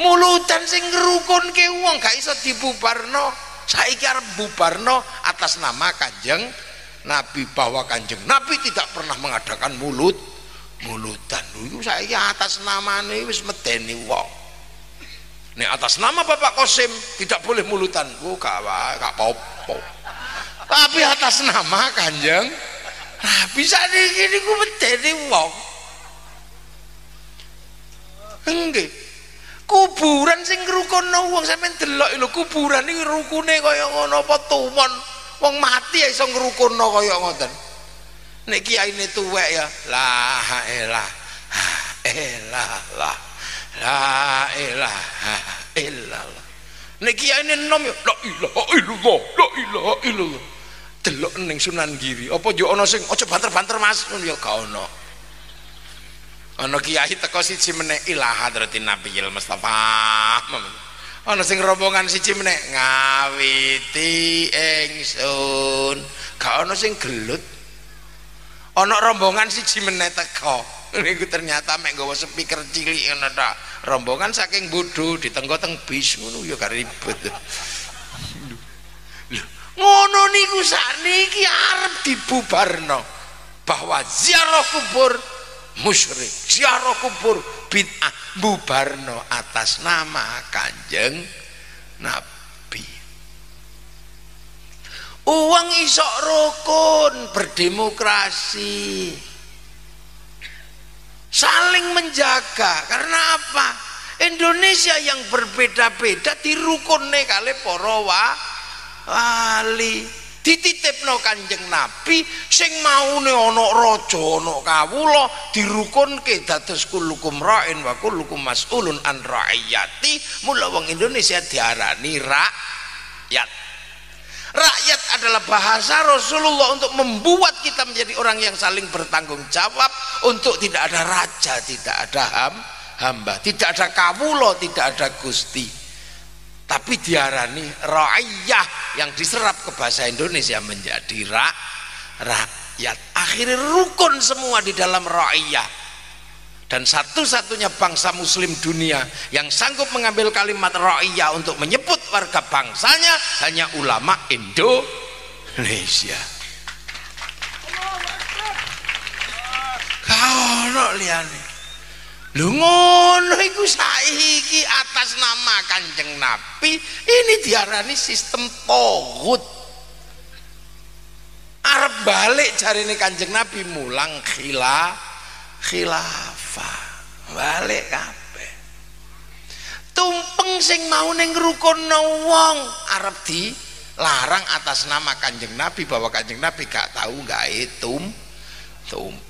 mulutan sing ngrukunke wong gak iso dibubarno. Saiki arep bubarno atas nama Kanjeng Nabi bahwa Kanjeng Nabi tidak pernah mengadakan mulut. Mulutan. Dulu saya atas nama ini wis medeni wong. Ini atas nama Bapak Kosim tidak boleh mulutan. Oh gak gak popo tapi atas nama kanjeng bisa di gini ku medeni wong. Enggak kuburan sing ngrukono wong sampean delok lho kuburan iki rukune kaya ngono apa tuwon wong mati ya iso ngrukono kaya ngoten. Nek kiyaine tuwek ya la elah elah la la ilaha illallah nek kiyaine nom ya la ilaha illallah la ilaha illallah. Delok ning Sunan Giri apa yo ana sing aja banter-banter Mas? Ya gak ono ana kiai teko siji meneh ilaha hadratin nabiyil mustafa ana sing rombongan siji meneh ngawiti ingsun. Gak ana sing gelut. Ana rombongan siji meneh teko. Niku ternyata mek nggawa speaker cilik ngono tok rombongan saking bodho ditenggo teng bis ngono ya gak ribet. Ngono niku sakniki arep dibubarno. Bahwa ziarah kubur musyrik. Ziarah kubur bid'ah. Bubarno atas nama kanjeng nabi. Uang isok rukun berdemokrasi. Saling menjaga. Karena apa? Indonesia yang berbeda-beda dirukune kali para wali dititipno kanjeng nabi sing maune ana raja ana kawula dirukunke dados kulukum ra'in wa kulukum mas'ulun an ra'iyati mula wong Indonesia diarani rakyat Rakyat adalah bahasa Rasulullah untuk membuat kita menjadi orang yang saling bertanggung jawab untuk tidak ada raja, tidak ada ham, hamba, tidak ada kawulo, tidak ada gusti. Tapi diarani ra'iyah yang diserap ke bahasa Indonesia menjadi ra, rakyat. Akhirnya rukun semua di dalam ra'iyah. Dan satu-satunya bangsa muslim dunia yang sanggup mengambil kalimat ra'iyah untuk menyebut warga bangsanya hanya ulama Indonesia. Kalau liane lu ngono iku saiki atas nama kanjeng nabi ini diarani sistem tohut Arab balik cari ini kanjeng nabi mulang khilaf khilafah. Balik kabeh. Tumpeng sing mau ning rukono wong arep di larang atas nama kanjeng nabi bahwa kanjeng nabi gak tahu gak itu tumpeng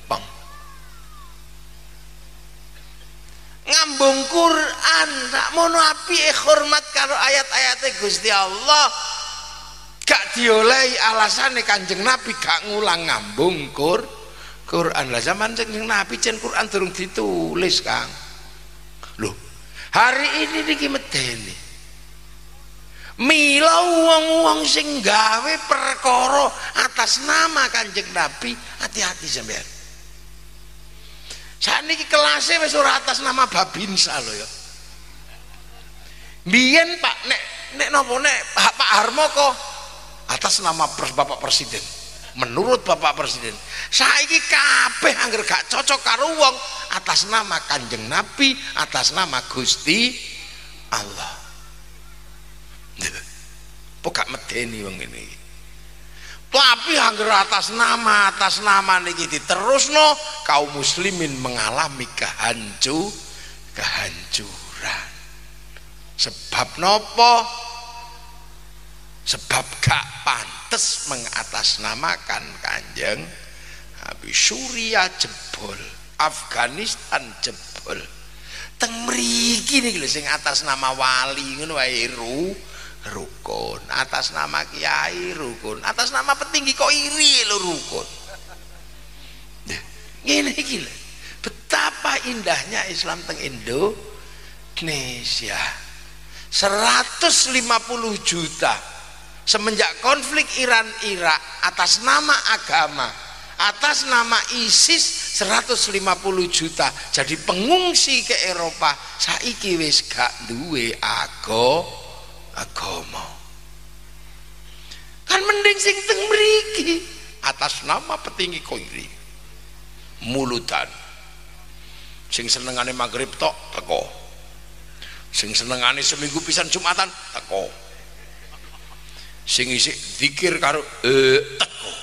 ngambung Quran tak mono api hormat karo ayat-ayatnya Gusti Allah. Gak diolehi alasannya kanjeng nabi gak ngulang ngambung Quran Quran. Lah zaman sing Nabi jen Quran durung ditulis Kang. Loh hari ini niki medeni. Mila wong-wong sing gawe perkara atas nama Kanjeng Nabi hati-hati sampean saat ini kelasnya wis ora atas nama Babinsa loh ya. Biyen Pak nek nek nopo nek Pak Harmoko atas nama Bapak Presiden. Menurut Bapak Presiden saiki kabeh angger gak cocok karo wong atas nama Kanjeng Nabi atas nama Gusti Allah. Pokok medeni wong ini tapi angger atas nama atas nama niki diterusno kaum muslimin mengalami kehancu kehancuran. Sebab nopo? Sebab gak pantas mengatasnamakan kanjeng habis Suriah jebol Afghanistan jebol teng mriki niki lho sing atas nama wali ngono wae ru rukun. Atas nama kiai rukun. Atas nama petinggi kok iri lho rukun? Ngene iki lho. Betapa indahnya Islam teng Indonesia. 150 juta semenjak konflik Iran Irak atas nama agama atas nama ISIS 150 juta jadi pengungsi ke Eropa. Saiki wis gak duwe ago agama. Kan mending sing teng mriki atas nama petinggi koiri. Mulutan. Sing senengane maghrib tok teko. Sing senengane seminggu pisan jumatan teko. Sing isi zikir karo eh, teko.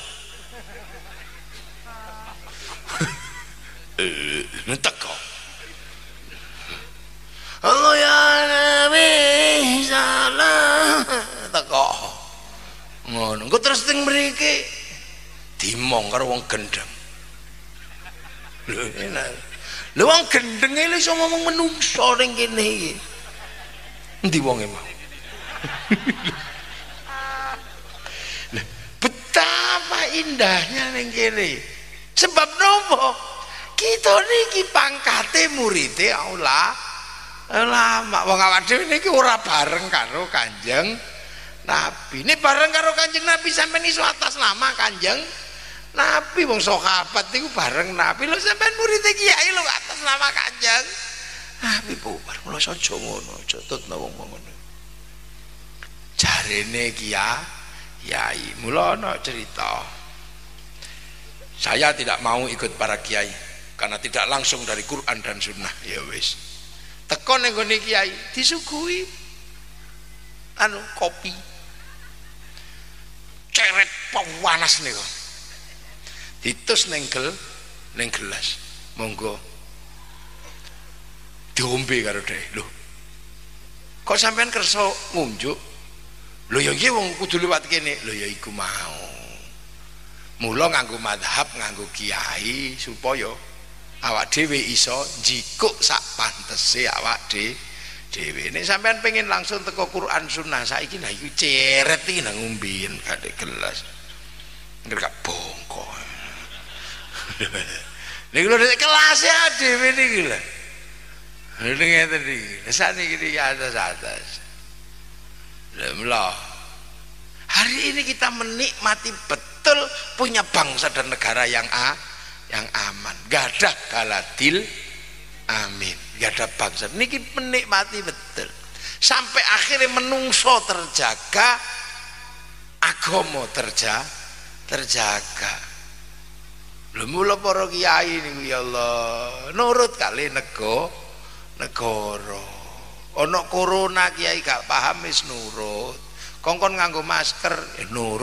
Eh, teko ngono. Engko terus teng mriki dimong karo wong gendeng. Lho enak. Lho wong gendenge lho iso ngomong menungso ning kene iki. Endi emang betapa indahnya ning kene. Sebab nopo? Kita niki pangkate murite Allah. Lama wong awak dhewe niki ora bareng karo Kanjeng Nabi. Ini bareng karo Kanjeng Nabi sampai iso atas nama Kanjeng Nabi. Wong sahabat niku bareng Nabi. Lho sampean murid kiai lho atas nama Kanjeng Nabi? Bubar mulo aja ngono aja tutno wong ngono. Jarene kiai kiai mula ana cerita. Saya tidak mau ikut para kiai karena tidak langsung dari Quran dan Sunnah. Ya wis. Teko ning gone kiai disuguhi. Anu kopi panas niku. Ditus ning gel ning gelas. Monggo. Diombe karo dhek. Lho kok sampean kersa ngunjuk? Lho ya iki wong kudu liwat kene. Ya iku mau. Mula nganggo madhab nganggo kiai supaya awak dhewe iso jikuk sak pantese awak dhewe dhewe nek sampean pengen langsung teko Quran Sunnah saiki nah iku ceret iki nang kadek gelas. Nggak bongko niku kelas ya niki lho Ini ngeten iki. Sakniki iki atas atas. Lha hari ini kita menikmati betul punya bangsa dan negara yang a yang aman. Gadah galadil amin gadah bangsa. Niki menikmati betul. Sampai akhirnya menungso terjaga agomo terja terjaga. Lho mula para kiai niku ya Allah nurut kali nego negara ana corona kiai gak paham wis nurut. Kongkon nganggo masker eh, nurut